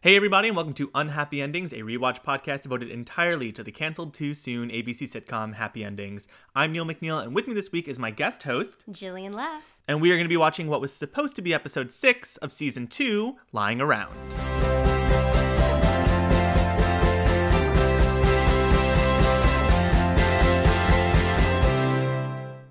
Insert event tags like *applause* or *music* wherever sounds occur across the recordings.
Hey, everybody, and welcome to Unhappy Endings, a rewatch podcast devoted entirely to the canceled too soon ABC sitcom Happy Endings. I'm Neil McNeil, and with me this week is my guest host, Jillian Leff. and we are going to be watching what was supposed to be episode six of season two, Lying Around.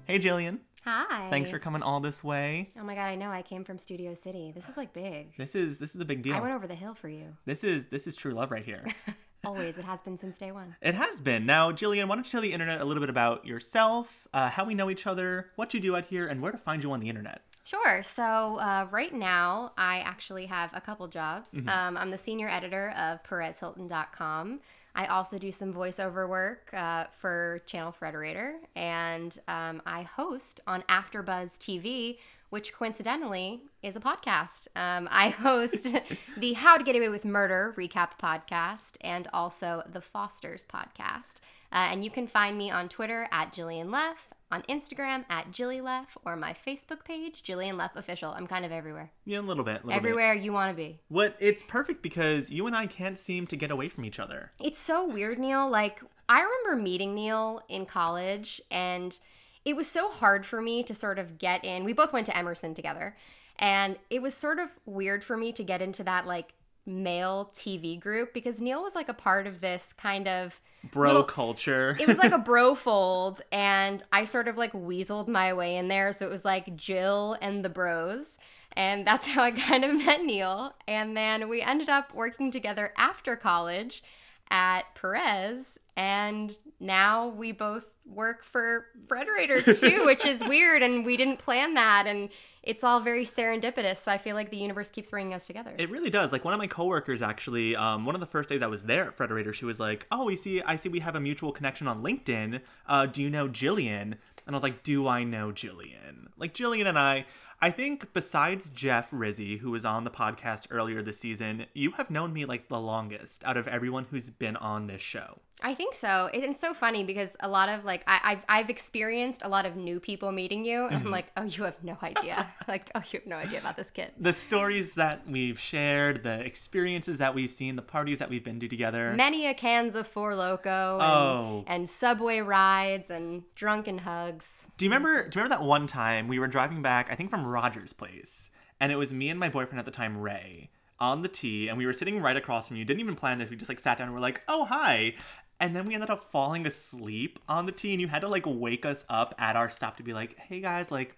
Hey, Jillian. Hi. Thanks for coming all this way. Oh my god, I know. I came from Studio City. This is like big. This is this is a big deal. I went over the hill for you. This is this is true love right here. *laughs* Always. It has been since day one. It has been. Now, Jillian, why don't you tell the internet a little bit about yourself, uh, how we know each other, what you do out here, and where to find you on the internet? Sure. So, uh, right now, I actually have a couple jobs. Um, I'm the senior editor of PerezHilton.com. I also do some voiceover work uh, for Channel Frederator, and um, I host on AfterBuzz TV, which coincidentally is a podcast. Um, I *laughs* host *laughs* the How to Get Away with Murder recap podcast and also the Fosters podcast. Uh, and you can find me on Twitter at Jillian Leff, on Instagram at Jilly Leff, or my Facebook page, Jillian Leff Official. I'm kind of everywhere. Yeah, a little bit. little Bit. Everywhere you want to be. What? It's perfect because you and I can't seem to get away from each other. It's so weird, Neil. Like, I remember meeting Neil in college, and it was so hard for me to sort of get in. We both went to Emerson together, and it was sort of weird for me to get into that, like, male TV group because Neil was like a part of this kind of Bro little- culture. it was like a *laughs* bro fold and i sort of like weaseled my way in there so it was like jill and the bros and that's how i *laughs* kind of met neil and then we ended up working together after college at perez and now we both work for frederator too which is *laughs* weird and we didn't plan that and it's all very serendipitous so i feel like the universe keeps bringing us together It really does. Like one of my coworkers, actually, um, one of the first days I was there at Frederator, she was like, "Oh, we see, I see, we have a mutual connection on LinkedIn. Uh, do you know Jillian?" And I was like, "Do I know Jillian?" Like Jillian and I, I think besides Jeff Rizzi, who was on the podcast earlier this season, you have known me like the longest out of everyone who's been on this show. I think so. It's so funny because a lot of like I, I've I've experienced a lot of new people meeting you, and I'm mm-hmm. like, oh, you have no idea. *laughs* like, oh, you have no idea about this kid. The stories that we've shared, the experiences that we've seen, the parties that we've been to together. Many a cans of Four Loco and, Oh. and subway rides and drunken hugs. Do you remember? Do you remember that one time we were driving back? I think from Roger's place, and it was me and my boyfriend at the time, Ray, on the T, and we were sitting right across from you. Didn't even plan this. We just like sat down and we're like, "Oh hi," and then we ended up falling asleep on the T, and you had to like wake us up at our stop to be like, "Hey guys, like,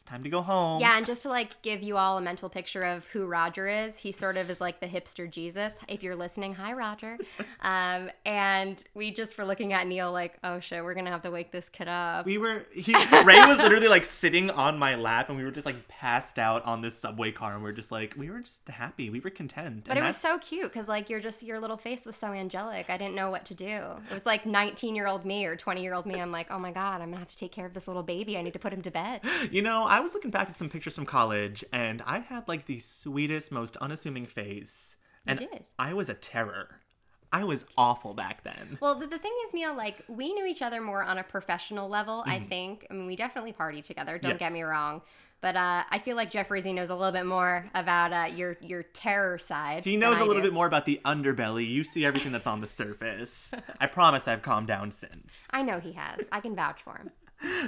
it's time to go home." Yeah, and just to like give you all a mental picture of who Roger is, he sort of is like the hipster Jesus. If you're listening, hi Roger. *laughs* um, and we just were looking at Neil like, oh shit, we're gonna have to wake this kid up. We were he Ray was literally like sitting on my lap and we were just like passed out on this subway car and we are just like we were just happy. We were content. But And it was so cute because like you're just your little face was so angelic. I didn't know what to do. It was like 19 year old me or 20 year old me. I'm like, oh my god, I'm gonna have to take care of this little baby. I need to put him to bed. *gasps* You know, I was looking back at some pictures from college and I had like the sweetest, most unassuming face. You And did. I was a terror. I was awful back then. Well, the, the thing is, Neil, like we knew each other more on a professional level. I think. I mean, we definitely party together. Don't get Mm-hmm. Me wrong. But uh, I feel like Jeff Rizzi knows a little bit more about uh, your your terror side. He knows a little do. bit more about the underbelly. You see everything that's on the surface. *laughs* I promise I've calmed down since. I know he has. I can vouch for him.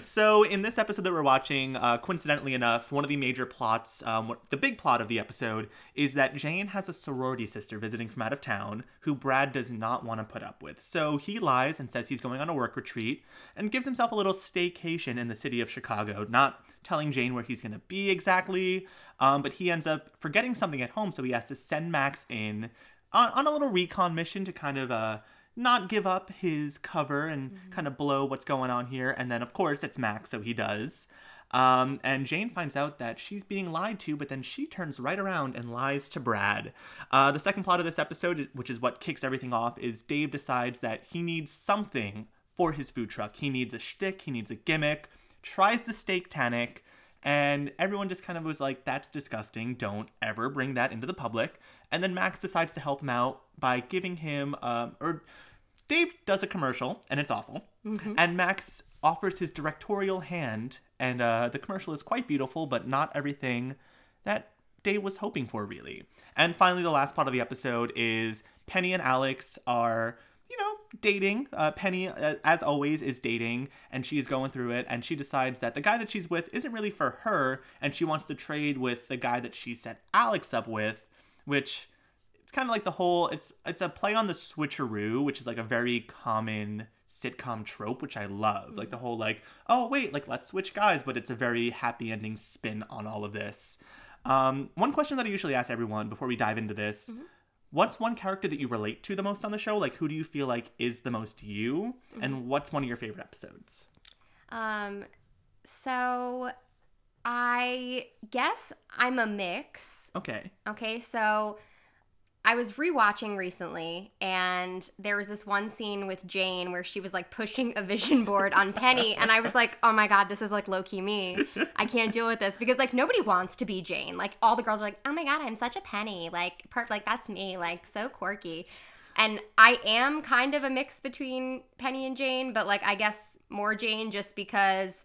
So, in this episode that we're watching, uh, coincidentally enough, one of the major plots, um, the big plot of the episode, is that Jane has a sorority sister visiting from out of town who Brad does not want to put up with. So, he lies and says he's going on a work retreat and gives himself a little staycation in the city of Chicago, not telling Jane where he's going to be exactly. Um, but he ends up forgetting something at home, so he has to send Max in on, on a little recon mission to kind of uh, not give up his cover and kind of blow what's going on here. And then, of course, it's Max, so he does. Um, and Jane finds out that she's being lied to, but then she turns right around and lies to Brad. Uh, the second plot of this episode, which is what kicks everything off, is Dave decides that he needs something for his food truck. He needs a shtick, he needs a gimmick, tries the steak tannic, and everyone just kind of was like, that's disgusting. Don't ever bring that into the public. And then Max decides to help him out by giving him, um, or Dave does a commercial, and it's awful. And Max offers his directorial hand, and uh, the commercial is quite beautiful, but not everything that Dave was hoping for, really. And finally, the last part of the episode is Penny and Alex are, you know, dating. Uh, Penny, uh, as always, is dating, and she's going through it, and she decides that the guy that she's with isn't really for her, and she wants to trade with the guy that she set Alex up with, which it's kind of like the whole it's it's a play on the switcheroo, which is like a very common sitcom trope, which I love. Like the whole like, oh wait, like let's switch guys, but it's a very happy ending spin on all of this. Um, one question that I usually ask everyone before we dive into this. What's one character that you relate to the most on the show? Like, who do you feel like is the most you? And what's one of your favorite episodes? Um, so I guess I'm a mix. Okay. Okay, so I was rewatching recently, and there was this one scene with Jane where she was like pushing a vision board on Penny, and I was like, oh my god, this is like low key me. I can't deal with this because like nobody wants to be Jane. Like all the girls are like, oh my god, I'm such a Penny. Like, perfect. Like that's me. Like so quirky. And I am kind of a mix between Penny and Jane, but like I guess more Jane just because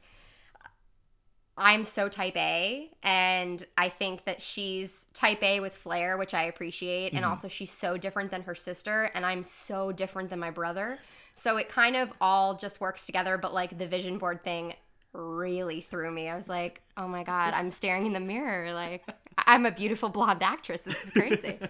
I'm so type A, and I think that she's type A with flair, which I appreciate. And mm-hmm. also, she's so different than her sister, and I'm so different than my brother. So it kind of all just works together. But like the vision board thing really threw me. I was like, oh my God, I'm staring in the mirror. Like, I'm a beautiful blonde actress. This is crazy. *laughs*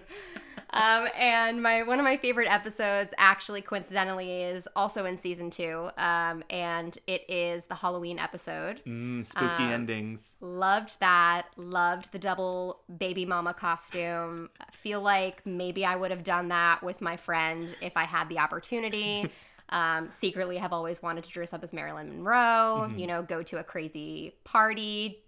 Um, and my one of my favorite episodes, actually coincidentally, is also in season two, um, and it is the Halloween episode. Mm, spooky endings. Loved that. Loved the double baby mama costume. Feel like maybe I would have done that with my friend if I had the opportunity. *laughs* Um, secretly, have always wanted to dress up as Marilyn Monroe. You know, go to a crazy party,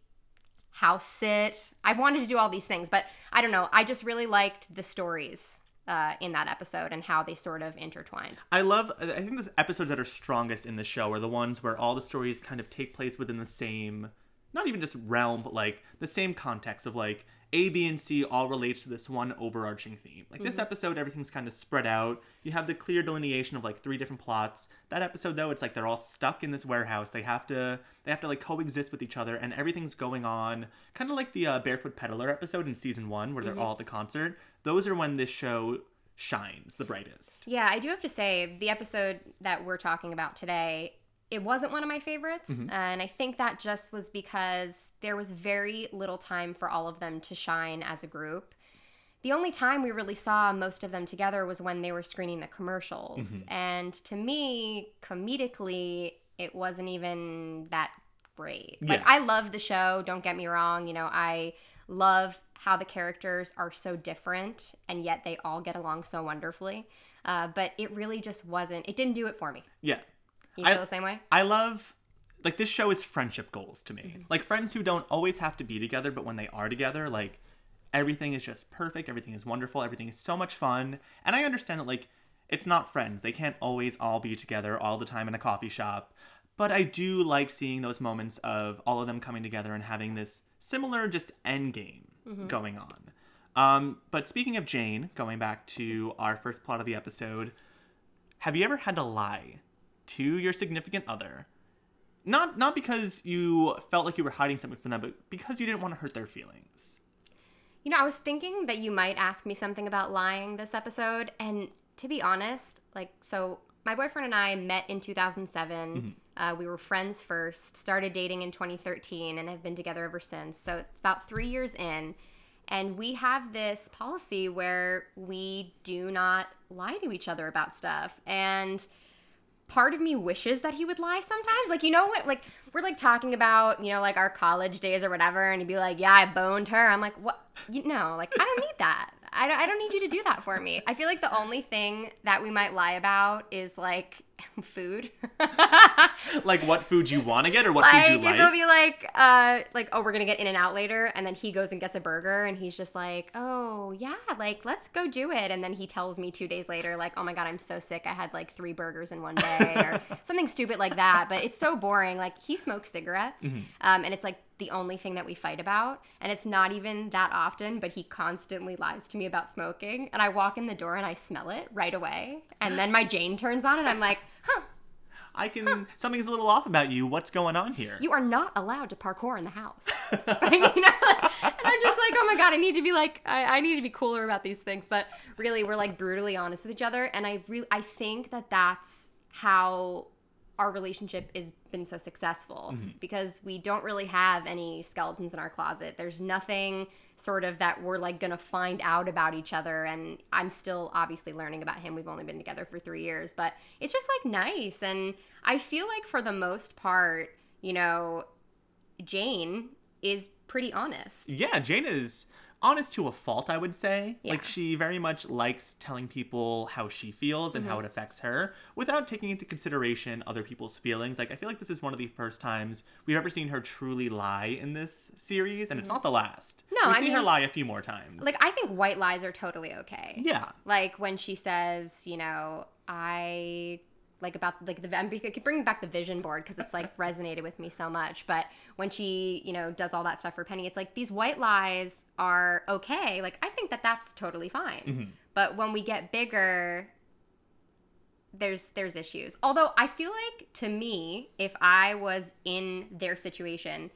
house sit. I've wanted to do all these things, but I don't know. I just really liked the stories uh, in that episode and how they sort of intertwined. I love. I think the episodes that are strongest in the show are the ones where all the stories kind of take place within the same, not even just realm, but like the same context of like A, B, and C all relates to this one overarching theme. Like this episode, everything's kind of spread out. You have the clear delineation of like three different plots. That episode though, it's like they're all stuck in this warehouse. They have to they have to like coexist with each other, and everything's going on. Kind of like the uh, Barefoot Peddler episode in season one, where they're all at the concert. Those are when this show shines the brightest. Yeah, I do have to say the episode that we're talking about today, it wasn't one of my favorites, and I think that just was because there was very little time for all of them to shine as a group. The only time we really saw most of them together was when they were screening the commercials, and to me, comedically, it wasn't even that great. Like I love the show, don't get me wrong, you know, I love how the characters are so different and yet they all get along so wonderfully. Uh, but it really just wasn't. It didn't do it for me. Yeah. You I- feel the same way? I love like this show is friendship goals to me. Like friends who don't always have to be together, but when they are together, like everything is just perfect, everything is wonderful, everything is so much fun. And I understand that like it's not friends. They can't always all be together all the time in a coffee shop. But I do like seeing those moments of all of them coming together and having this similar just end game going on. Um, but speaking of Jane, going back to our first plot of the episode, have you ever had to lie to your significant other? Not not because you felt like you were hiding something from them, but because you didn't want to hurt their feelings. You know, I was thinking that you might ask me something about lying this episode. And to be honest, like, so my boyfriend and I met in 2007. Uh, we were friends first, started dating in 2013, and have been together ever since. So it's about three years in. And we have this policy where we do not lie to each other about stuff. And part of me wishes that he would lie sometimes. Like, you know what? Like, we're like talking about, you know, like our college days or whatever, and he'd be like, Yeah, I boned her. I'm like, What? You know, like, I don't need that. I don't, I don't need you to do that for me. I feel like the only thing that we might lie about is like *laughs* food. *laughs* Like what food you want to get or what like food you like. it'll be like uh like oh we're gonna get In-N-Out later and then he goes and gets a burger and he's just like oh yeah like let's go do it and then he tells me two days later like oh my god i'm so sick i had like three burgers in one day or *laughs* something stupid like that but it's so boring like he smokes cigarettes Mm-hmm. um, and it's like the only thing that we fight about and it's not even that often but he constantly lies to me about smoking and i walk in the door and i smell it right away and then my jane turns on and i'm like huh I can. Something's a little off about you. What's going on here? You are not allowed to parkour in the house. *laughs* You know, *laughs* and I'm just like, oh my god, I need to be like, I, I need to be cooler about these things. But really, we're like brutally honest with each other, and I really, I think that that's how our relationship has been so successful mm-hmm. because we don't really have any skeletons in our closet. There's nothing sort of that we're like gonna find out about each other and i'm still obviously learning about him. We've only been together for three years but it's just like nice. And i feel like for the most part you know jane is pretty honest. Yeah, Jane is honest to a fault, I would say. Yeah. Like she very much likes telling people how she feels and how Mm-hmm. it affects her without taking into consideration other people's feelings. Like I feel like this is one of the first times we've ever seen her truly lie in this series, and it's not the last. Mm-hmm. No, we've I seen her lie a few more times. like i think white lies are totally okay yeah, like when she says you know i like about like the i'm bringing back the vision board because it's like *laughs* resonated with me so much but when she you know does all that stuff for penny it's like these white lies are okay like i think that that's totally fine. Mhm. but when we get bigger there's there's issues. Although i feel like to me if i was in their situation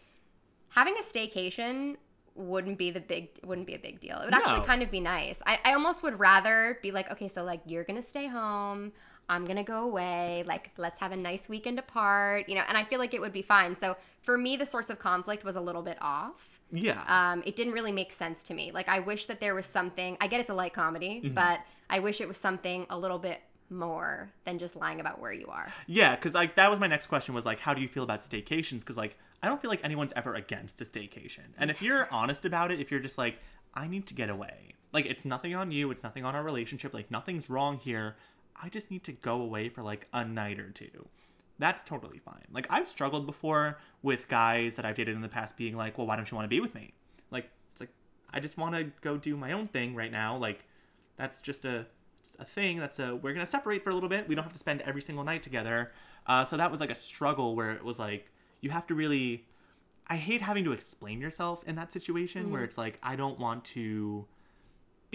having a staycation wouldn't be the big wouldn't be a big deal. It would actually kind of be nice. I, I almost would rather be like okay so like you're gonna stay home i'm gonna go away like let's have a nice weekend apart you know and i feel like it would be fine so for me the source of conflict was a little bit off yeah. um, it didn't really make sense to me. Like, I wish that there was something. I get it's a light comedy, Mm-hmm. but I wish it was something a little bit more than just lying about where you are. Yeah, because like that was my next question was like, how do you feel about staycations? Because like I don't feel like anyone's ever against a staycation. And if you're *laughs* honest about it, if you're just like, I need to get away, like it's nothing on you, it's nothing on our relationship, like nothing's wrong here. I just need to go away for like a night or two. That's totally fine. Like I've struggled before with guys that I've dated in the past being like, well, why don't you want to be with me? Like it's like I just want to go do my own thing right now. Like that's just a a thing that's a we're gonna separate for a little bit we don't have to spend every single night together uh, so that was like a struggle where it was like you have to really i hate having to explain yourself in that situation where it's like i don't want to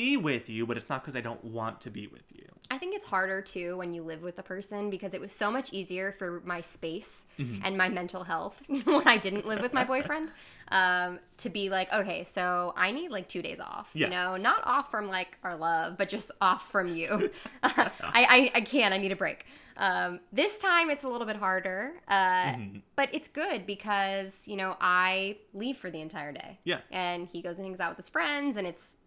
be with you but it's not because i don't want to be with you I think it's harder too when you live with a person because it was so much easier for my space Mm-hmm. and my mental health *laughs* when I didn't live with my boyfriend *laughs* um, to be like, okay, so I need like two days off. Yeah. You know, not off from like our love, but just *laughs* off from you. I, I, I can't. I need a break. Um, this time it's a little bit harder, uh, Mm-hmm. but it's good because you know I leave for the entire day. Yeah. and he goes and hangs out with his friends, and it's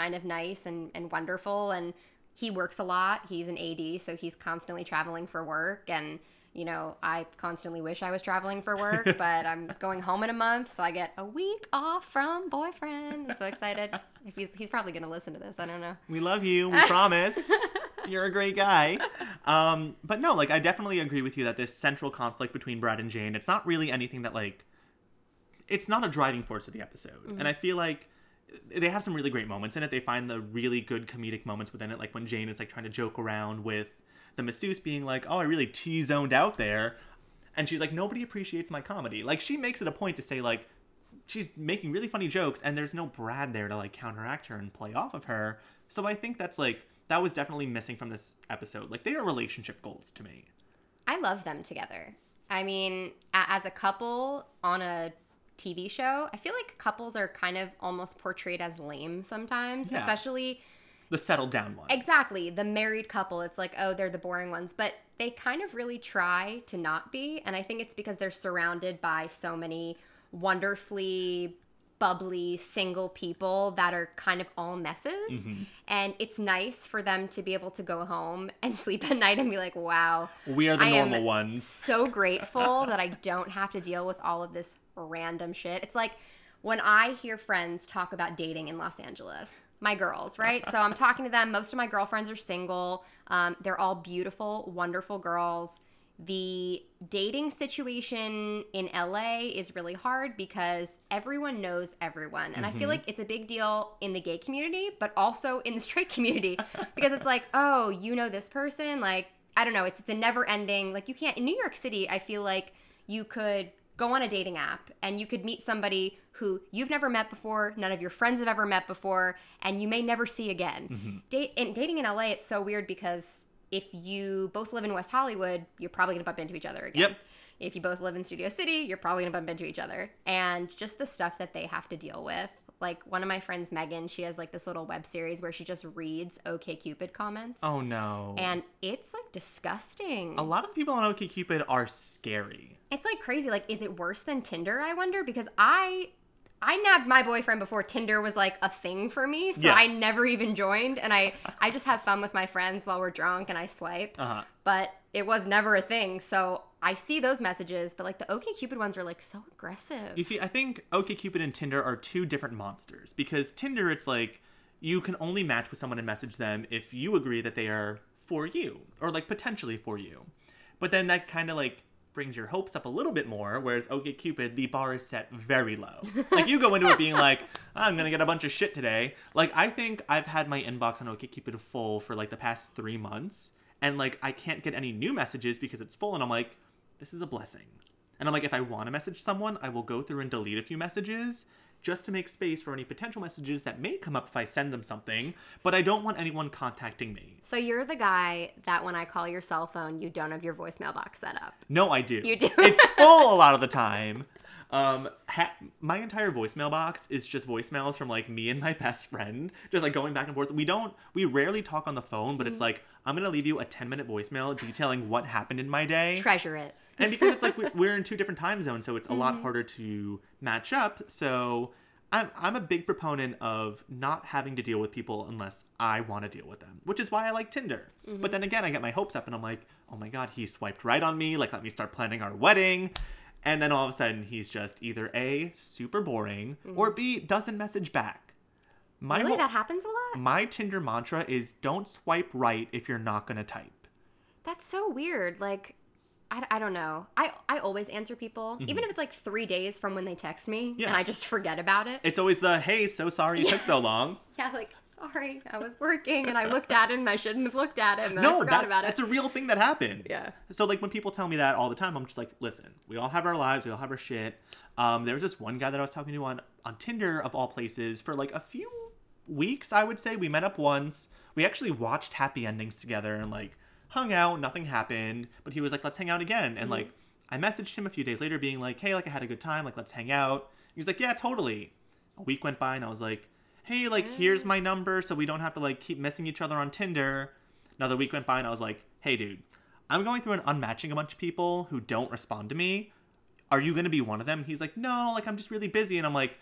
kind of nice and, and wonderful. And he works a lot. He's an AD, so he's constantly traveling for work. And, you know, I constantly wish I was traveling for work, *laughs* but I'm going home in a month, so I get a week off from boyfriend. I'm so excited. *laughs* If he's he's probably gonna listen to this, I don't know. we love you we promise *laughs* you're a great guy um but no like i definitely agree with you that this central conflict between brad and jane it's not really anything that like it's not a driving force of the episode and i feel like they have some really great moments in it. They find the really good comedic moments within it like when jane is like trying to joke around with the masseuse being like oh i really t-zoned out there and she's like nobody appreciates my comedy. Like she makes it a point to say like she's making really funny jokes and there's no brad there to like counteract her and play off of her. So i think that's like that was definitely missing from this episode. Like they are relationship goals to me. I love them together. I mean, as a couple on a TV show, I feel like couples are kind of almost portrayed as lame sometimes, Yeah. especially the settled down one Exactly. The married couple, it's like, oh, they're the boring ones. But they kind of really try to not be. And I think it's because they're surrounded by so many wonderfully bubbly single people that are kind of all messes. Mm-hmm. And it's nice for them to be able to go home and *laughs* sleep at night and be like, wow, we are the I normal ones so grateful that I don't have to deal with all of this random shit. It's like when I hear friends talk about dating in Los Angeles, my girls, right? So I'm talking to them. Most of my girlfriends are single. Um, they're all beautiful, wonderful girls. The dating situation in LA is really hard because everyone knows everyone. And I feel like it's a big deal in the gay community, but also in the straight community *laughs* because it's like, oh, you know this person? Like, I don't know. It's, it's a never ending, like, you can't, in New York City, I feel like you could go on a dating app and you could meet somebody who you've never met before, none of your friends have ever met before, and you may never see again. Mm-hmm. Date, and dating in LA, it's so weird because if you both live in West Hollywood, you're probably gonna bump into each other again. Yep. If you both live in Studio City, you're probably gonna bump into each other. And just the stuff that they have to deal with. Like one of my friends, Megan, she has like this little web series where she just reads OkCupid comments. Oh no. And it's like disgusting. a lot of people on OkCupid are scary. It's like crazy. Like, is it worse than Tinder? I wonder because I I nabbed my boyfriend before Tinder was like a thing for me, so Yeah. I never even joined, and I I just have fun with my friends while we're drunk and I swipe, Uh-huh. but it was never a thing. So I see those messages, but like the OkCupid ones are like so aggressive. You see, I think OkCupid and Tinder are two different monsters because Tinder, it's like you can only match with someone and message them if you agree that they are for you or like potentially for you. But then that kind of like brings your hopes up a little bit more, whereas OkCupid, the bar is set very low. like you go into it being like, I'm gonna get a bunch of shit today. Like I think I've had my inbox on OkCupid full for like the past three months, and like I can't get any new messages because it's full, and I'm like, this is a blessing. And I'm like, if I want to message someone, I will go through and delete a few messages just to make space for any potential messages that may come up if I send them something, but I don't want anyone contacting me. so you're the guy that when I call your cell phone, you don't have your voicemail box set up. No, I do. You do? *laughs* it's full a lot of the time. Um, ha- my entire voicemail box is just voicemails from like me and my best friend, just like going back and forth. We don't, we rarely talk on the phone, but Mm-hmm. it's like I'm gonna leave you a 10 minute voicemail detailing what happened in my day. Treasure it. And because it's like we- we're in two different time zones so it's a Mm-hmm. lot harder to match up so I'm, I'm a big proponent of not having to deal with people unless i want to deal with them which is why i like tinder Mm-hmm. but then again i get my hopes up and i'm like oh my god he swiped right on me like let me start planning our wedding and then all of a sudden he's just either a super boring or b doesn't message back my Mm-hmm. Really, whole- that happens a lot. my tinder mantra is don't swipe right if you're not going to type That's so weird. Like, I, I don't know. I, I always answer people, even if it's like three days from when they text me Mm-hmm. Yeah. and I just forget about it. it's always the hey so sorry it took so *laughs* long yeah, like, sorry, I was working and I looked at it and I shouldn't have looked at it and then I no, forgot that, that's a real thing that happens. Yeah. So like when people tell me that all the time, I'm just like, listen, we all have our lives, we all have our shit. Um, there was this one guy that I was talking to on on Tinder of all places for like a few weeks. I would say we met up once. We actually watched Happy Endings together and like hung out. Nothing happened, but he was like, let's hang out again. And like I messaged him a few days later, being like, hey, like I had a good time, like let's hang out. He was like, yeah, totally. A week went by and I was like, hey, like here's my number so we don't have to like keep missing each other on Tinder. Another week went by and I was like, hey, dude, I'm going through and unmatching a bunch of people who don't respond to me. Are you going to be one of them? He's like, no, like I'm just really busy. And I'm like,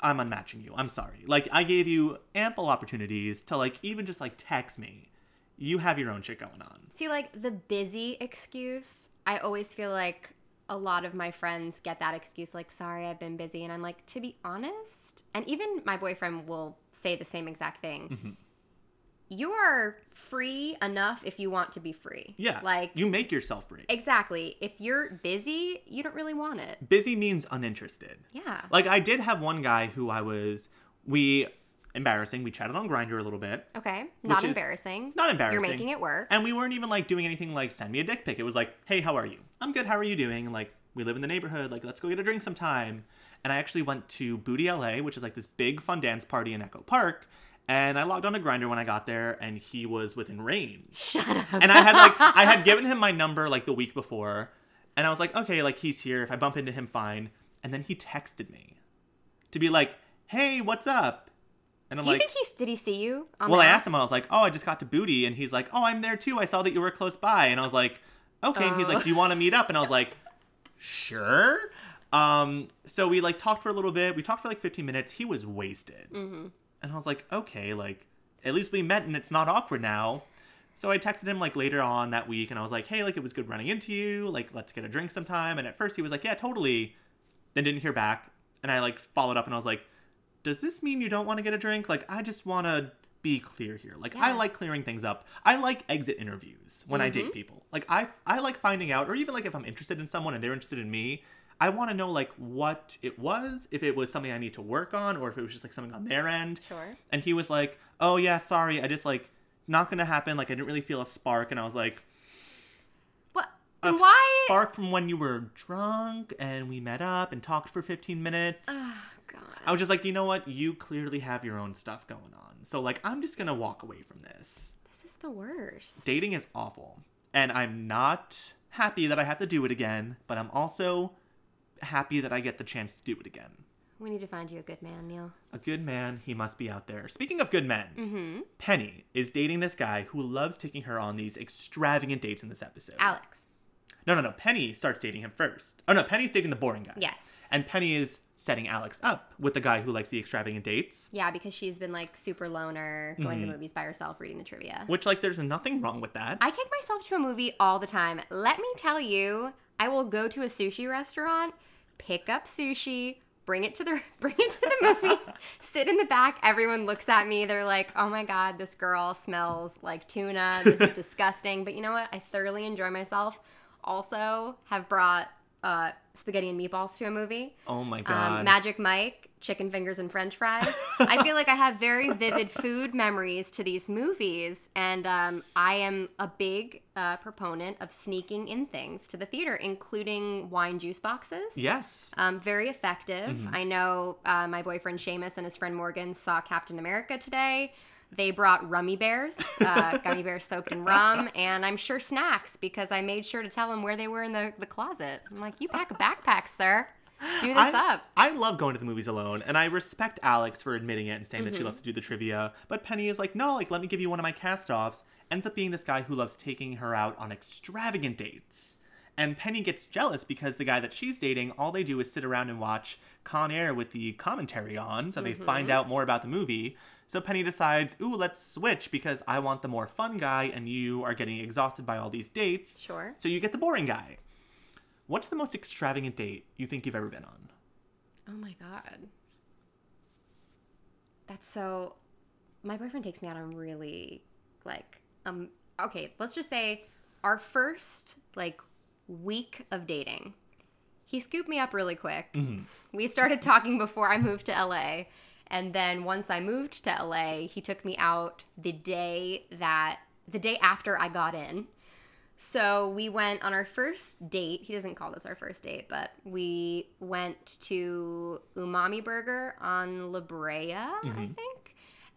I'm unmatching you. I'm sorry. Like I gave you ample opportunities to like even just like text me. You have your own shit going on. See, like, the busy excuse, I always feel like a lot of my friends get that excuse, like, sorry, I've been busy. And I'm like, to be honest, and even my boyfriend will say the same exact thing. Mm-hmm. You are free enough if you want to be free. Yeah. Like, you make yourself free. Exactly. If you're busy, you don't really want it. Busy means uninterested. Yeah. Like I did have one guy who I was we embarrassing. We chatted on Grindr a little bit. Okay. Not embarrassing. Not embarrassing. You're making it work. And we weren't even like doing anything like send me a dick pic. It was like, hey, how are you? I'm good. How are you doing? And like, we live in the neighborhood. Like, let's go get a drink sometime. And I actually went to Booty LA, which is like this big fun dance party in Echo Park. And I logged on to Grindr when I got there, and he was within range. *laughs* Shut up. And I had like, I had given him my number like the week before, and I was like, okay, like he's here. If I bump into him, fine. And then he texted me to be like, hey, what's up? And I'm Do you like, think he's did he see you? On well, I asked him. I was like, "Oh, I just got to Booty," and he's like, "Oh, I'm there too. I saw that you were close by." And I was like, "Okay." And he's Oh. like, "Do you want to meet up?" And I was like, "Sure." Um, so we like talked for a little bit. We talked for like 15 minutes. He was wasted, Mm-hmm. and I was like, "Okay, like at least we met, and it's not awkward now." So I texted him like later on that week, and I was like, "Hey, like it was good running into you. Like let's get a drink sometime." And at first he was like, "Yeah, totally." Then didn't hear back, and I like followed up, and I was like, does this mean you don't want to get a drink? Like, I just want to be clear here. Like, I like clearing things up. I like exit interviews when I date mm-hmm. people. Like, I I like finding out, or even like if I'm interested in someone and they're interested in me, I want to know like what it was, if it was something I need to work on, or if it was just like something on their end. Sure. And he was like, "Oh yeah, sorry, I just like not gonna happen. Like, I didn't really feel a spark." And I was like, What? "A Why? spark from when you were drunk and we met up and talked for 15 minutes." I was just like, you know what? You clearly have your own stuff going on. So like, I'm just gonna walk away from this. This is the worst. Dating is awful. And I'm not happy that I have to do it again, but I'm also happy that I get the chance to do it again. We need to find you a good man, Neil. A good man, he must be out there. Speaking of good men, Mm-hmm. Penny is dating this guy who loves taking her on these extravagant dates in this episode. Alex. No, no, no. Penny starts dating him first. Oh, no, Penny's dating the boring guy. Yes. And Penny is setting Alex up with the guy who likes the extravagant dates. Yeah, because she's been like super loner, going Mm-hmm. to the movies by herself, reading the trivia. Which, like, there's nothing wrong with that. I take myself to a movie all the time. Let me tell you, I will go to a sushi restaurant, pick up sushi, bring it to the *laughs* bring it to the movies, *laughs* sit in the back. Everyone looks at me. They're like, "Oh my god, this girl smells like tuna. This is *laughs* disgusting." But you know what? I thoroughly enjoy myself. Also, have brought uh, spaghetti and meatballs to a movie. oh my god. Um, Magic Mike, chicken fingers and French fries. I feel like I have very *laughs* vivid food memories to these movies, and um, I am a big uh, proponent of sneaking in things to the theater, including wine juice boxes. yes. Um, very effective. I know uh, my boyfriend Seamus and his friend Morgan saw Captain America today. They brought rummy bears, uh, *laughs* gummy bears soaked in rum, and I'm sure snacks because I made sure to tell them where they were in the, the closet. I'm like, you pack a backpack, sir. Do this I, up. I love going to the movies alone, and I respect Alex for admitting it and saying Mm-hmm. that she loves to do the trivia. But Penny is like, no, like, let me give you one of my cast offs. Ends up being this guy who loves taking her out on extravagant dates. And Penny gets jealous because the guy that she's dating, all they do is sit around and watch Con Air with the commentary on, so they Mm-hmm. find out more about the movie. So Penny decides, ooh, let's switch because I want the more fun guy, and you are getting exhausted by all these dates. Sure. So you get the boring guy. What's the most extravagant date you think you've ever been on? Oh my god. That's so my boyfriend takes me out on really like um okay, let's just say our first like week of dating. He scooped me up really quick. We started talking before I moved to LA. And then once I moved to LA, he took me out the day that the day after I got in. So we went on our first date. He doesn't call this our first date, but we went to Umami Burger on La Brea, I mm-hmm. think.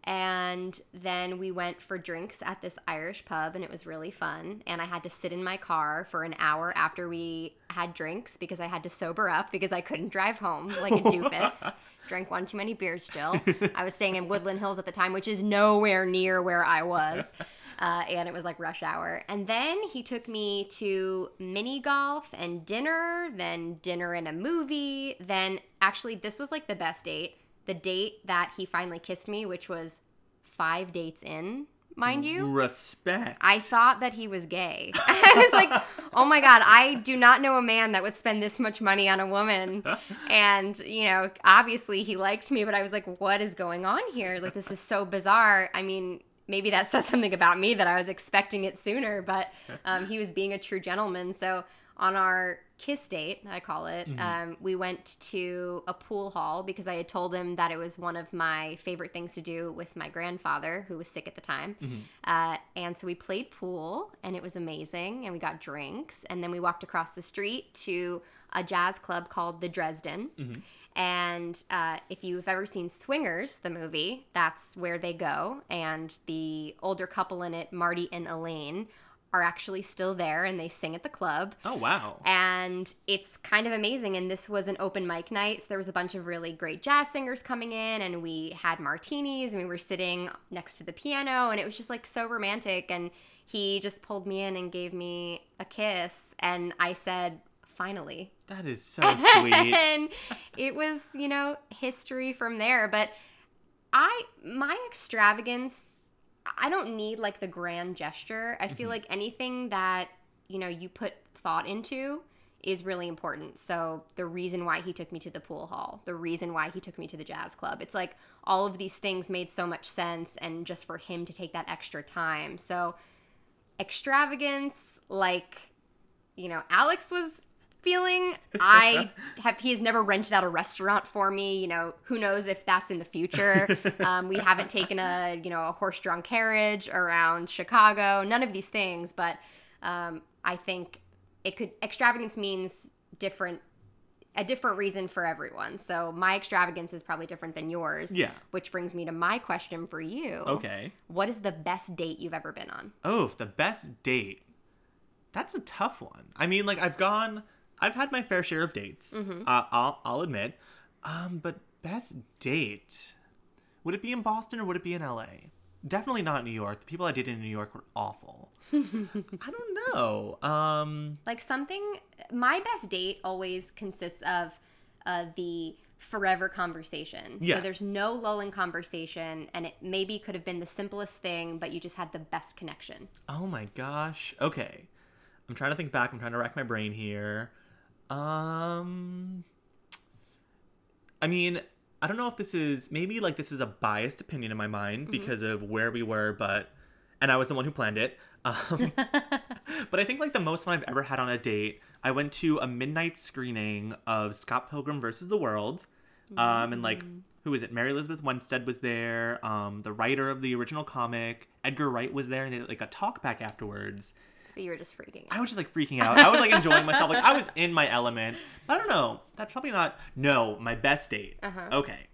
And then we went for drinks at this Irish pub, and it was really fun. And I had to sit in my car for an hour after we had drinks because I had to sober up because I couldn't drive home like a *laughs* doofus. Drank one too many beers still. I was staying in Woodland Hills at the time, which is nowhere near where I was. Uh, and it was like rush hour. And then he took me to mini golf and dinner, then dinner and a movie. Then, actually, this was like the best date. The date that he finally kissed me, which was five dates in, mind you. Respect. I thought that he was gay. *laughs* I was like, oh my God, I do not know a man that would spend this much money on a woman. *laughs* And, you know, obviously he liked me, but I was like, what is going on here? Like, this is so bizarre. I mean, maybe that says something about me that I was expecting it sooner, but um, he was being a true gentleman. So on our kiss date, I call it, um, we went to a pool hall because I had told him that it was one of my favorite things to do with my grandfather, who was sick at the time. Uh, and so we played pool, and it was amazing. And we got drinks, and then we walked across the street to a jazz club called the Dresden. And uh, if you've ever seen Swingers, the movie, that's where they go. And the older couple in it, Marty and Elaine, are actually still there and they sing at the club. Oh wow. And it's kind of amazing. And this was an open mic night. So there was a bunch of really great jazz singers coming in, and we had martinis and we were sitting next to the piano. And it was just like so romantic. And he just pulled me in and gave me a kiss. And I said, finally. That is so sweet. *laughs* and it was, you know, history from there. But I, my extravagance, I don't need like the grand gesture. I feel mm-hmm. like anything that, you know, you put thought into is really important. So the reason why he took me to the pool hall, the reason why he took me to the jazz club, it's like all of these things made so much sense and just for him to take that extra time. So extravagance, like, you know, Alex was feeling. I *laughs* have he has never rented out a restaurant for me. You know, who knows if that's in the future. *laughs* Um, we haven't taken a you know a horse-drawn carriage around Chicago. None of these things, but um, I think it could extravagance means different a different reason for everyone. So my extravagance is probably different than yours. Yeah. Which brings me to my question for you. Okay. What is the best date you've ever been on? Oh, the best date. That's a tough one. I mean, like I've gone, I've had my fair share of dates. Mm-hmm. Uh, I'll I'll admit. Um, but best date. Would it be in Boston or would it be in LA? Definitely not New York. The people I dated in New York were awful. *laughs* I don't know. Um, Like something, my best date always consists of uh, the forever conversation. Yeah. So there's no lull in conversation, and it maybe could have been the simplest thing, but you just had the best connection. oh my gosh. Okay. I'm trying to think back. I'm trying to rack my brain here. Um, I mean, I don't know if this is maybe like this is a biased opinion in my mind because of where we were, but and I was the one who planned it. *laughs* Um, *laughs* but I think like the most fun I've ever had on a date, I went to a midnight screening of Scott Pilgrim versus the World. Um, and like who is it? Mary Elizabeth Winstead was there. Um, the writer of the original comic, Edgar Wright was there, and they did like a talk back afterwards. So you were just freaking out. I was just like freaking out. I was like enjoying myself. Like I was in my element. I don't know. That's probably not. No, my best date. Uh-huh. Okay.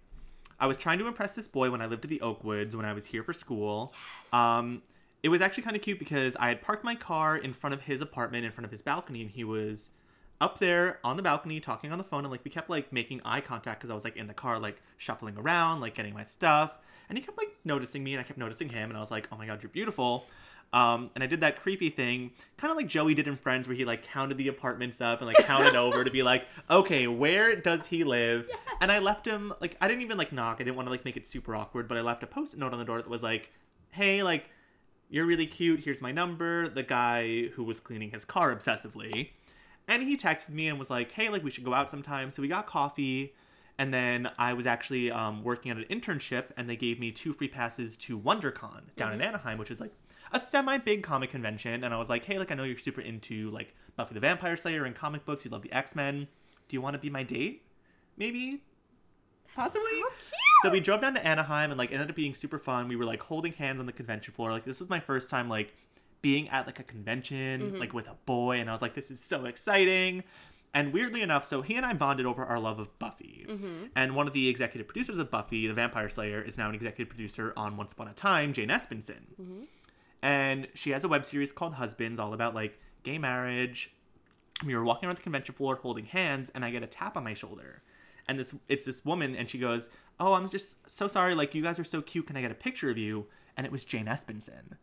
I was trying to impress this boy when I lived at the Oakwoods when I was here for school. Yes. Um, it was actually kind of cute because I had parked my car in front of his apartment, in front of his balcony, and he was up there on the balcony talking on the phone, and like we kept like making eye contact because I was like in the car, like shuffling around, like getting my stuff, and he kept like noticing me, and I kept noticing him, and I was like, oh my god, you're beautiful. Um, and I did that creepy thing, kind of like Joey did in Friends, where he like counted the apartments up and like counted *laughs* over to be like, okay, where does he live? And I left him like I didn't even like knock. I didn't want to like make it super awkward, but I left a post-it note on the door that was like, hey, like you're really cute. Here's my number. The guy who was cleaning his car obsessively. And he texted me and was like, hey, like we should go out sometime. So we got coffee. And then I was actually um, working at an internship and they gave me two free passes to WonderCon down in Anaheim, which is like a semi big comic convention. And I was like, hey, like I know you're super into like Buffy the Vampire Slayer and comic books. You love the X Men. Do you want to be my date? Maybe? Possibly? So cute. So we drove down to Anaheim and like ended up being super fun. We were like holding hands on the convention floor. Like this was my first time like being at like a convention mm-hmm. like with a boy and I was like this is so exciting. And weirdly enough, so he and I bonded over our love of Buffy. Mm-hmm. And one of the executive producers of Buffy, the Vampire Slayer, is now an executive producer on Once Upon a Time, Jane Espenson. Mm-hmm. And she has a web series called Husbands, all about like gay marriage. We were walking around the convention floor holding hands, and I get a tap on my shoulder. And this it's this woman, and she goes, Oh, I'm just so sorry, like you guys are so cute. Can I get a picture of you? And it was Jane Espenson.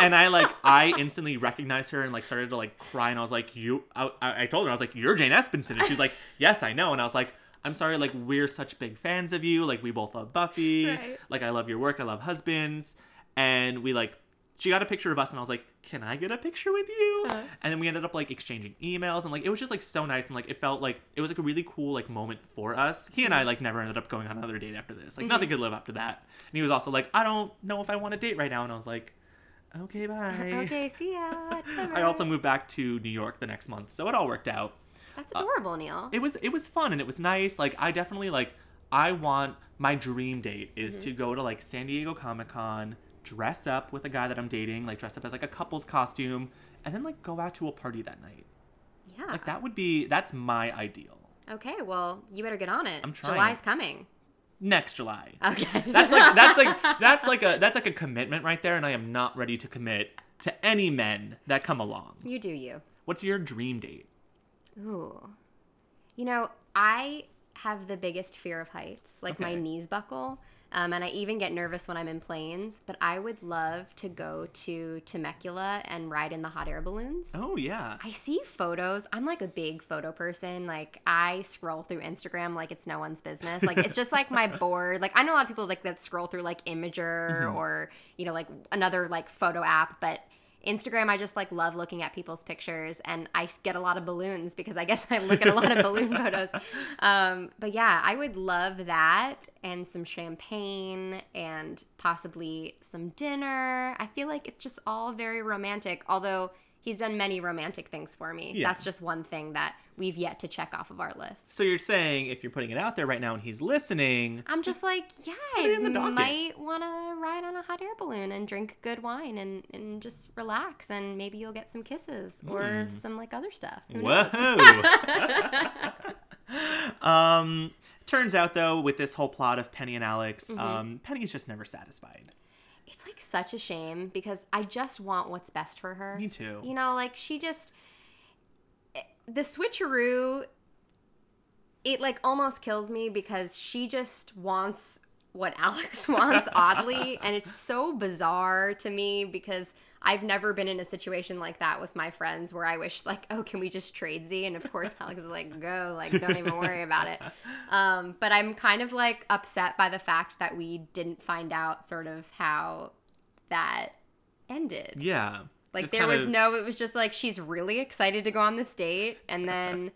And I like *laughs* I instantly recognized her and like started to like cry and I was like you I, I told her I was like you're Jane Espenson and she's like *laughs* yes I know and I was like I'm sorry like we're such big fans of you like we both love Buffy Right. like I love your work I love Husbands and we like she got a picture of us and I was like can I get a picture with you Uh. and then we ended up like exchanging emails and like it was just like so nice and like it felt like it was like a really cool like moment for us he and I mm-hmm. like never ended up going on another date after this like mm-hmm. nothing could live up to that and he was also like I don't know if I want a date right now and I was like okay bye *laughs* Okay, see ya. *laughs* I also moved back to New York the next month, so it all worked out. That's uh, adorable, Neil. It was it was fun and it was nice. Like I definitely like I want my dream date is mm-hmm. to go to like San Diego Comic Con, dress up with a guy that I'm dating, like dress up as like a couple's costume, and then like go out to a party that night. yeah. Like that would be that's my ideal. Okay, well, you better get on it. I'm trying. July's coming. Next July. Okay. That's like *laughs* that's like that's like a that's like a commitment right there, and I am not ready to commit to any men that come along. you do you. What's your dream date? Ooh. You know, I have the biggest fear of heights. Like my knees buckle. Um, and I even get nervous when I'm in planes, but I would love to go to Temecula and ride in the hot air balloons. Oh yeah. I see photos. I'm like a big photo person. Like I scroll through Instagram like it's no one's business. Like it's just like my *laughs* board. Like I know a lot of people like that scroll through like Imgur or you know like another like photo app, but Instagram I just like love looking at people's pictures and I get a lot of balloons because I guess *laughs* I look at a lot of balloon *laughs* photos. Um, but yeah, I would love that and some champagne and possibly some dinner. I feel like it's just all very romantic. Although he's done many romantic things for me. Yeah. That's just one thing that we've yet to check off of our list. So you're saying if you're putting it out there right now and he's listening, I'm just like, yeah, Put it in the I might want to ride on a hot air balloon and drink good wine and, and just relax, and maybe you'll get some kisses or some like other stuff. Who whoa. *laughs* um, turns out though, with this whole plot of Penny and Alex, Mm-hmm. um, Penny's just never satisfied. It's like such a shame because I just want what's best for her. Me too. You know, like she just eh, the switcheroo it like almost kills me because she just wants what Alex *laughs* wants oddly and it's so bizarre to me because I've never been in a situation like that with my friends where I wish like, oh, can we just trade Z? And of course Alex is like, go, like don't even worry about it. *laughs* Um, but I'm kind of like upset by the fact that we didn't find out sort of how that ended. Yeah. Like there was of- no, it was just like she's really excited to go on this date, and then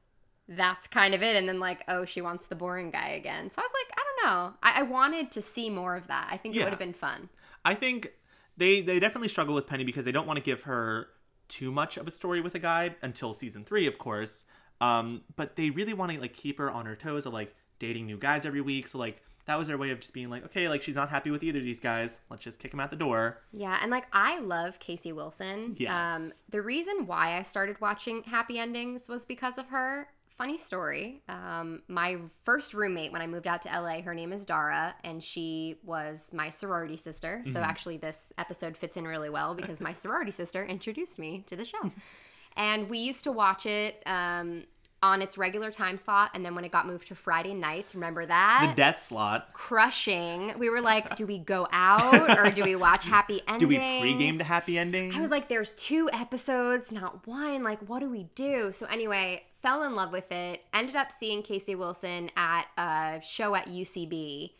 *laughs* that's kind of it. And then like, oh, she wants the boring guy again. So I was like, I don't know. I, I wanted to see more of that. I think it would have been fun. I think they they definitely struggle with Penny because they don't want to give her too much of a story with a guy until season three, of course. Um, but they really want to like keep her on her toes of like dating new guys every week. So like that was their way of just being like, okay, like she's not happy with either of these guys. Let's just kick him out the door. Yeah, and like I love Casey Wilson. Um, Yes. the reason why I started watching Happy Endings was because of her. Funny story. Um, my first roommate when I moved out to LA, her name is Dara, and she was my sorority sister. So actually, this episode fits in really well because my sorority sister introduced me to the show. *laughs* and we used to watch it um, on its regular time slot, and then when it got moved to Friday nights, remember that? The death slot. crushing. We were like, *laughs* do we go out or do we watch happy endings? *laughs* Do we pregame to happy endings? I was like, there's two episodes, not one. Like, what do we do? So anyway, fell in love with it. Ended up seeing Casey Wilson at a show at UCB,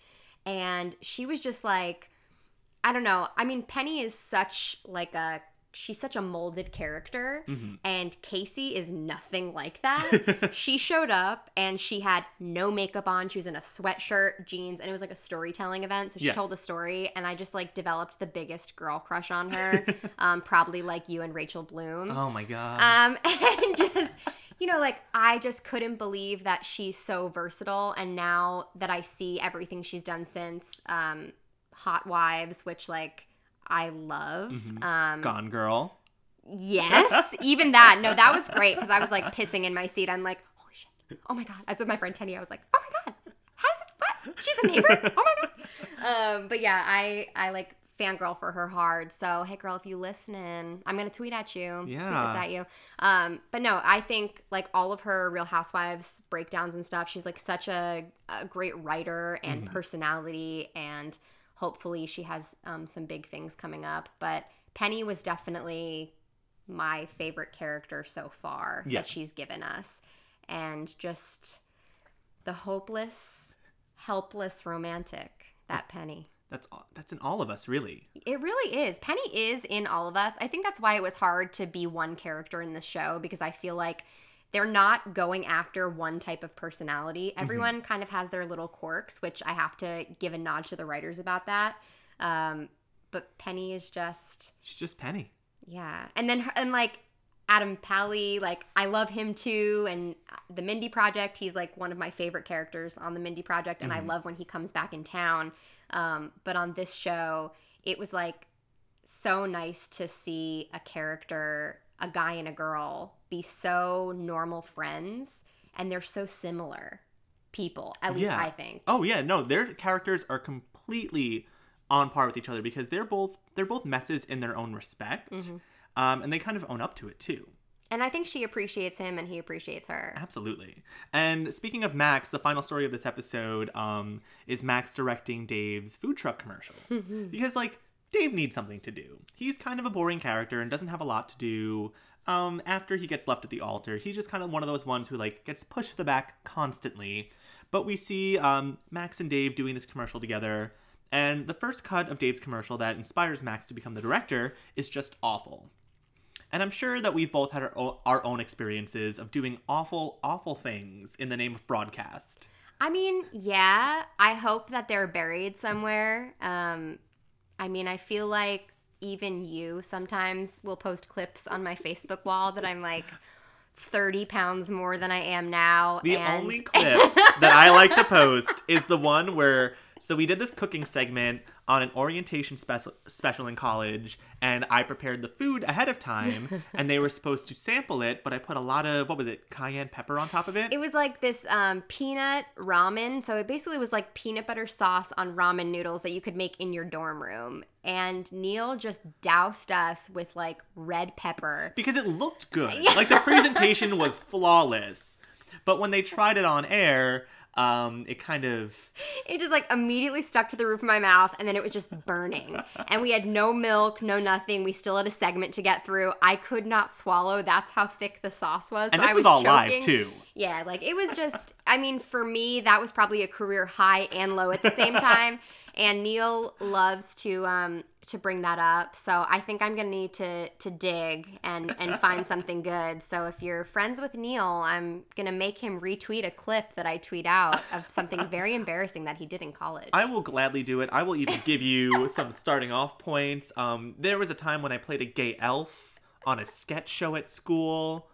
and she was just like, I don't know. I mean, Penny is such like a she's such a molded character Mhm. and Casey is nothing like that. *laughs* she showed up and she had no makeup on. She was in a sweatshirt, jeans, and it was like a storytelling event. So she Yeah. told a story and I just like developed the biggest girl crush on her. *laughs* um, probably like you and Rachel Bloom. oh my god. Um, *laughs* and just, you know, like I just couldn't believe that she's so versatile. And now that I see everything she's done since um, Hot Wives, which like I love. Mhm. Um, Gone girl. yes, even that. No, that was great because I was like pissing in my seat. I'm like, holy shit. Oh my God. I was with my friend Tenny. I was like, oh my God. How does this, what? She's a neighbor? Oh my God. Um, but yeah, I, I like fangirl for her hard. So, hey girl, if you listening, I'm going to tweet at you. Tweet this Yeah. at you. Um, but no, I think like all of her Real Housewives breakdowns and stuff, she's like such a, a great writer and Mm-hmm. personality. And hopefully she has um, some big things coming up. But Penny was definitely my favorite character so far Yeah. that she's given us. And just the hopeless, helpless romantic, that Penny. That's all, that's in all of us, really. It really is. Penny is in all of us. I think that's why it was hard to be one character in this show because I feel like they're not going after one type of personality. Everyone kind of has their little quirks, which I have to give a nod to the writers about that. Um, but Penny is just She's just Penny. yeah. And then and like Adam Pally, like I love him too and the Mindy Project, he's like one of my favorite characters on the Mindy Project and I love when he comes back in town. Um, but on this show, it was like so nice to see a character, a guy and a girl be so normal friends and they're so similar people, at least Yeah. I think. Oh yeah, no, their characters are completely on par with each other because they're both they're both messes in their own respect, Mm-hmm. um, and they kind of own up to it too. And I think she appreciates him and he appreciates her. Absolutely. And speaking of Max, the final story of this episode um, is Max directing Dave's food truck commercial *laughs* because like Dave needs something to do. He's kind of a boring character and doesn't have a lot to do. Um, after he gets left at the altar, he's just kind of one of those ones who like gets pushed to the back constantly. But we see um, Max and Dave doing this commercial together, and the first cut of Dave's commercial that inspires Max to become the director is just awful. And I'm sure that we've both had our, o- our own experiences of doing awful, awful things in the name of broadcast. I mean, yeah, I hope that they're buried somewhere. Um, I mean, I feel like even you sometimes will post clips on my Facebook wall that I'm like 30 pounds more than I am now. The and only clip that I like to post is the one where so we did this cooking segment on an orientation special special in college, and I prepared the food ahead of time, *laughs* and they were supposed to sample it, but I put a lot of what was it, cayenne pepper on top of it. It was like this um, peanut ramen. So it basically was like peanut butter sauce on ramen noodles that you could make in your dorm room. And Neil just doused us with like red pepper. because it looked good. *laughs* Like the presentation was flawless. But when they tried it on air, um, it kind of It just like immediately stuck to the roof of my mouth and then it was just burning. and we had no milk, no nothing. We still had a segment to get through. I could not swallow. That's how thick the sauce was. and so this I was, was all live too. Yeah, like it was just, I mean, for me, that was probably a career high and low at the same time. And Neil loves to um to bring that up. So I think I'm gonna need to to dig and and find something good. So if you're friends with Neil, I'm gonna make him retweet a clip that I tweet out of something very *laughs* embarrassing that he did in college. I will gladly do it. I will even give you some starting off points. Um, there was a time when I played a gay elf on a sketch show at school.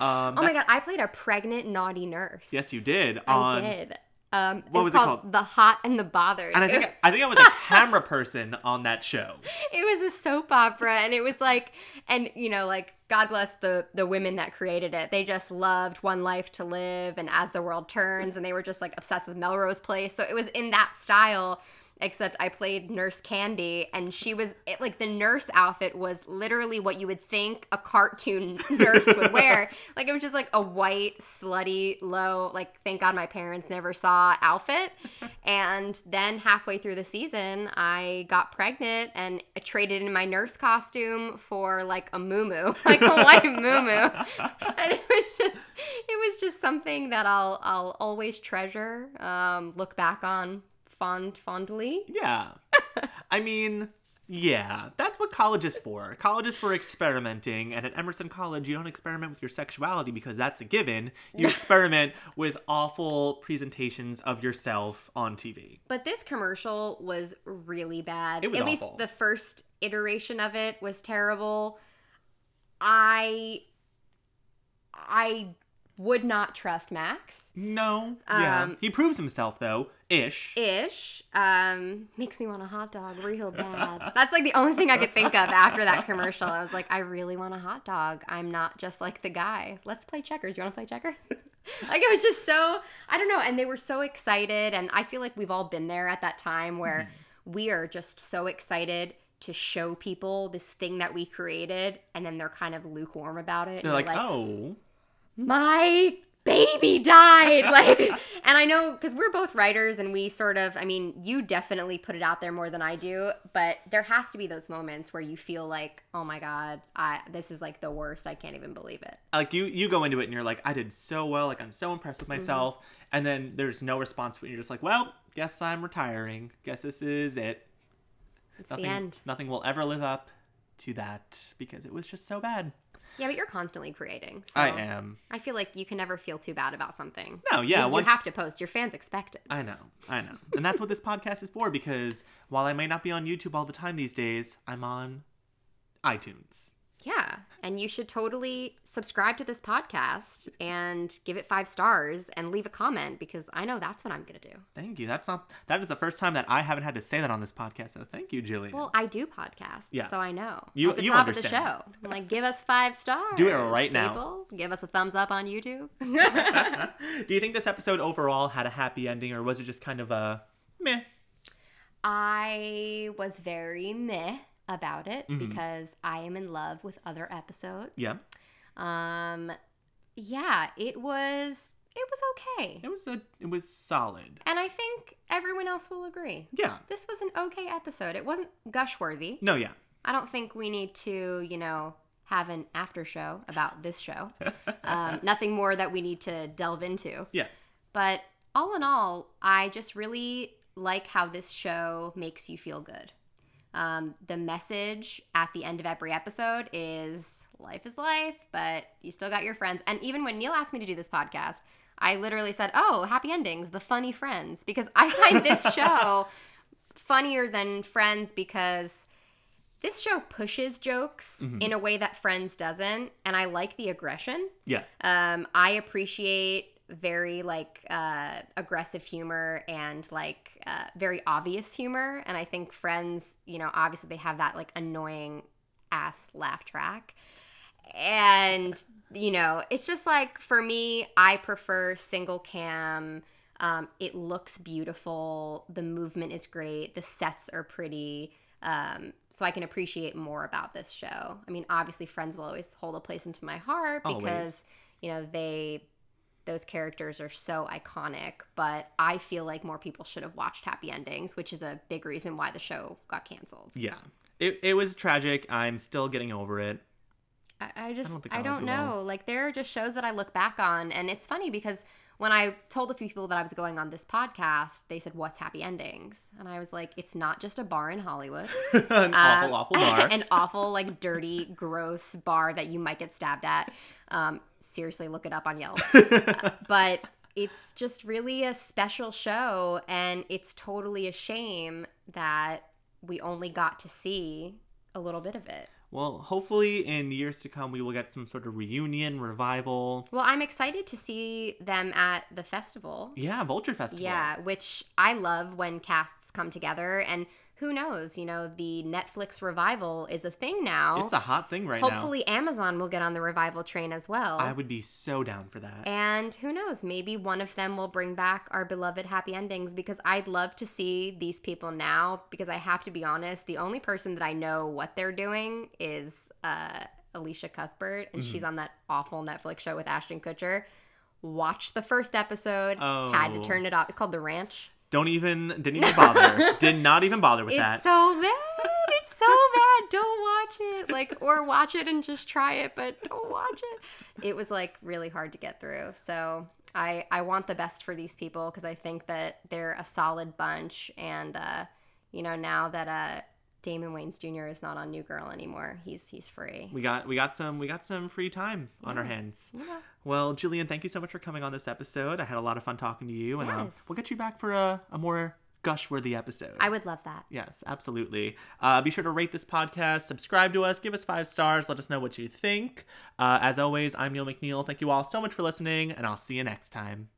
Um, oh my god, I played a pregnant naughty nurse. Yes, you did. I On, did. Um, What was was it called, called? The Hot and the Bothered. And I think *laughs* I think I was a camera person on that show. it was a soap opera and it was like and you know like god bless the the women that created it they just loved one life to live and as the world turns and they were just like obsessed with melrose place so it was in that style except i played nurse candy and she was it, like the nurse outfit was literally what you would think a cartoon *laughs* nurse would wear. *laughs* Like it was just like a white slutty low like thank god my parents never saw outfit. *laughs* And then halfway through the season, I got pregnant and I traded in my nurse costume for like a moo like a white moo And it was just, it was just something that I'll, I'll always treasure, um, look back on fond, fondly. Yeah. *laughs* I mean, yeah, that's what college is for. College is for experimenting, and at Emerson College, you don't experiment with your sexuality because that's a given. You *laughs* experiment with awful presentations of yourself on TV. But this commercial was really bad. It was At awful. least the first iteration of it was terrible. I I would not trust Max. No. Yeah. Um, he proves himself, though, ish. Ish. Um, makes me want a hot dog real bad. That's like the only thing I could think of after that commercial. I was like, I really want a hot dog. I'm not just like the guy. Let's play checkers. You want to play checkers? *laughs* like it was just so I don't know. And they were so excited, and I feel like we've all been there at that time where Mm-hmm. we are just so excited to show people this thing that we created, and then they're kind of lukewarm about it. They're and like, oh. my baby died *laughs* like and i know because we're both writers and we sort of i mean you definitely put it out there more than i do but there has to be those moments where you feel like oh my god i this is like the worst i can't even believe it Like, you, you go into it and you're like, I did so well. Like, I'm so impressed with myself. Mm-hmm. And then there's no response, but you're just like, well, guess I'm retiring. Guess this is it. it's nothing, the end Nothing will ever live up to that because it was just so bad. Yeah but you're constantly creating so I am. i feel like you can never feel too bad about something No, yeah, you, you have to post your fans expect it I know, I know. And that's what this podcast is for because while I may not be on YouTube all the time these days, I'm on iTunes. Yeah. And you should totally subscribe to this podcast and give it five stars and leave a comment because I know that's what I'm going to do. Thank you. That's not that is the first time that I haven't had to say that on this podcast. So thank you, Jillian. Well, I do podcasts, Yeah. so I know. You- At the you top of the understand. show. I'm like, give us five stars. Do it right now. people. Give us a thumbs up on YouTube. *laughs* *laughs* Do you think this episode overall had a happy ending or was it just kind of a meh? I was very meh about it Mhm. because I am in love with other episodes. Yeah. Um, yeah, it was. It was okay. It was a it was solid. And I think everyone else will agree. Yeah. This was an okay episode. It wasn't gush worthy. No, yeah. I don't think we need to, you know, have an after show about this show. *laughs* um, nothing more that we need to delve into. Yeah. But all in all, I just really like how this show makes you feel good. Um, the message at the end of every episode is life is life, but you still got your friends. And even when Neil asked me to do this podcast, I literally said, Oh, happy endings, the funny friends. Because I find this *laughs* show funnier than Friends because this show pushes jokes Mhm. in a way that Friends doesn't. And I like the aggression. Yeah. Um, I appreciate very like uh, aggressive humor and like uh, very obvious humor. And I think Friends, you know, obviously they have that like annoying ass laugh track. And, you know, it's just like for me, I prefer single cam. Um, it looks beautiful. The movement is great. The sets are pretty. Um, so I can appreciate more about this show. I mean, obviously, Friends will always hold a place into my heart because, Always. you know, they those characters are so iconic, but I feel like more people should have watched Happy Endings, which is a big reason why the show got canceled. Yeah. It, it was tragic. I'm still getting over it. I, I just don't I don't do well. know. Like there are just shows that I look back on, and it's funny because when I told a few people that I was going on this podcast, they said, "What's Happy Endings?" And I was like, "It's not just a bar in Hollywood, *laughs* An awful, Um, awful *laughs* bar. an awful, like dirty, gross bar that you might get stabbed at." Um, seriously, look it up on Yelp. *laughs* but it's just really a special show, and it's totally a shame that we only got to see a little bit of it. Well, hopefully in years to come, we will get some sort of reunion, revival. Well, I'm excited to see them at the festival. Yeah, Vulture Festival. Yeah, which I love when casts come together. And who knows, you know, the Netflix revival is a thing now. It's a hot thing right now. Hopefully, Amazon will get on the revival train as well. I would be so down for that. and who knows, maybe one of them will bring back our beloved happy endings because I'd love to see these people now. Because I have to be honest, the only person that I know what they're doing is uh, Elisha Cuthbert, and Mm-hmm. she's on that awful Netflix show with Ashton Kutcher. Watched the first episode, had to Oh. turn it off. It's called The Ranch. Don't even, didn't even bother. *laughs* Did not even bother with It's that. It's so bad. It's so bad. Don't watch it. Like, or watch it and just try it, but don't watch it. It was like really hard to get through. So I I want the best for these people because I think that they're a solid bunch. And uh, you know, now that uh Damon Wayans Jr. is not on New Girl anymore, he's he's free. we got we got some we got some free time on our hands. Yeah. Well, Jillian, thank you so much for coming on this episode. I had a lot of fun talking to you, and um, Yes. we'll get you back for a, a more gush-worthy episode. I would love that. Yes, absolutely. Uh, be sure to rate this podcast, subscribe to us, give us five stars, let us know what you think. Uh, as always, I'm Neil McNeil. Thank you all so much for listening, and I'll see you next time.